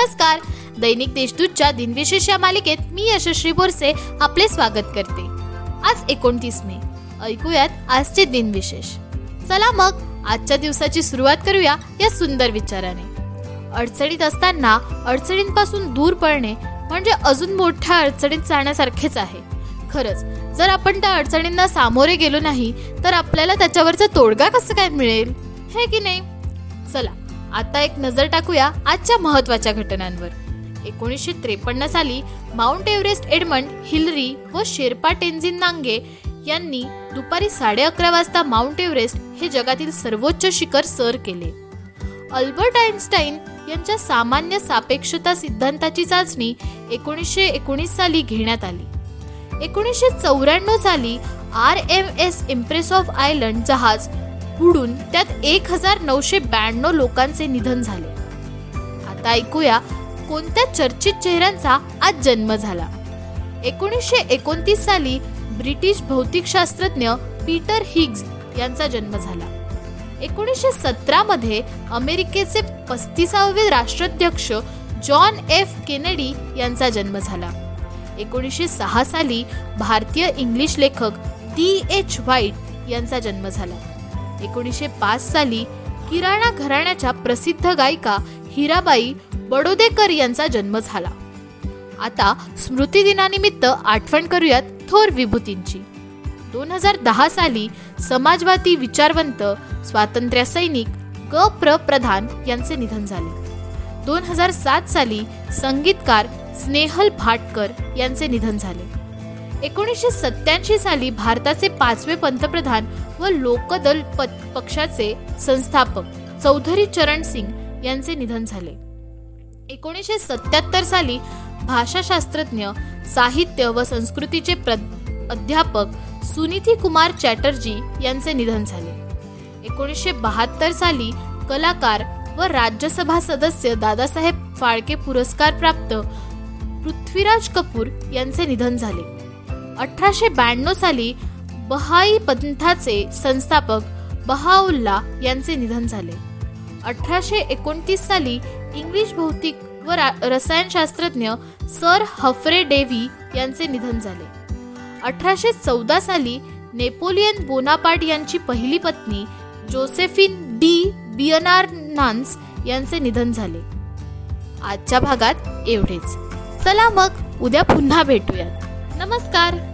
नमस्कार. दैनिक देशदूतच्या दिनविशेष या मालिकेत मी यशस्वी बोरसे आपले स्वागत करते. आज एकोणतीस मे. ऐकूयात आजचे दिनविशेष. चला मग आजच्या दिवसाची सुरुवात करूया या सुंदर विचाराने. अडचणीत असताना अडचणींपासून दूर पळणे म्हणजे अजून मोठ्या अडचणीत जाण्यासारखेच आहे. खरंच जर आपण त्या अडचणींना सामोरे गेलो नाही तर आपल्याला त्याच्यावरचा तोडगा कसं काय मिळेल? हे की नाही? चला आता एक नजर टाकूया आजच्या महत्त्वाच्या घटनांवर. एकोणीसशे त्रेपन्न साली माउंट एव्हरेस्ट एडमंड हिलरी व शेर्पा टेन्झिन नांगे यांनी दुपारी साडे अकरा वाजता माउंट एव्हरेस्ट हे जगातील सर्वोच्च शिखर सर केले. अल्बर्ट आइन्स्टाईन यांच्या सामान्य सापेक्षता सिद्धांताची चाचणी एकोणीसशे एकोणीस साली घेण्यात आली. एकोणीसशे चौऱ्याण्णव साली R M S Empress of Island जहाज बुडून त्यात एक हजार नऊशे ब्याण्णव लोकांचे निधन झाले. आता ऐकूया कोणत्या चर्चित चेहऱ्यांचा आज जन्म झाला. एकोणीसशे एकोणतीस साली ब्रिटिश भौतिकशास्त्रज्ञ पीटर हिग्ज यांचा जन्म झाला. एकोणीसशे सतरा मध्ये अमेरिकेचे पस्तीसावे राष्ट्राध्यक्ष जॉन एफ केनेडी यांचा जन्म झाला. एकोणीसशे सहा साली भारतीय इंग्लिश लेखक डी एच व्हाईट यांचा जन्म झाला. एकोणीसशे पाच साली किराणा घराण्याच्या प्रसिद्ध गायिका हिराबाई बडोदेकर यांचा जन्म झाला. आता स्मृती दिनानिमित्त आठवण करूयात थोर विभूतींची. दोन हजार दहा साली समाजवादी विचारवंत स्वातंत्र्य सैनिक ग. प्र. प्रधान यांचे निधन झाले. दोन हजार सात साली संगीतकार स्नेहल भाटकर यांचे निधन झाले. एकोणीसशे सत्याऐंशी साली भारताचे पाचवे पंतप्रधान व लोकदल पक्षाचे संस्थापक चौधरी चरण सिंग यांचे निधन झाले. एकोणीसशे सत्याहत्तर साली भाषाशास्त्रज्ञ साहित्य व संस्कृतीचे अध्यापक सुनिधी कुमार चॅटर्जी यांचे निधन झाले. एकोणीसशे बहात्तर साली कलाकार व राज्यसभा सदस्य दादासाहेब फाळके पुरस्कार प्राप्त पृथ्वीराज कपूर यांचे निधन झाले. अठराशे ब्याण्णव साली बहाई पंथाचे संस्थापक बहाउल्ला यांचे निधन झाले. अठराशे एकोणतीस साली इंग्लिश भौतिक व रसायनशास्त्रज्ञ सर हफरे डेव्ही यांचे निधन झाले. अठराशे चौदा साली नेपोलियन बोनापार्ट यांची पहिली पत्नी जोसेफिन डी बियनार्नान्स यांचे निधन झाले. आजच्या भागात एवढेच. चला मग उद्या पुन्हा भेटूयात. नमस्कार!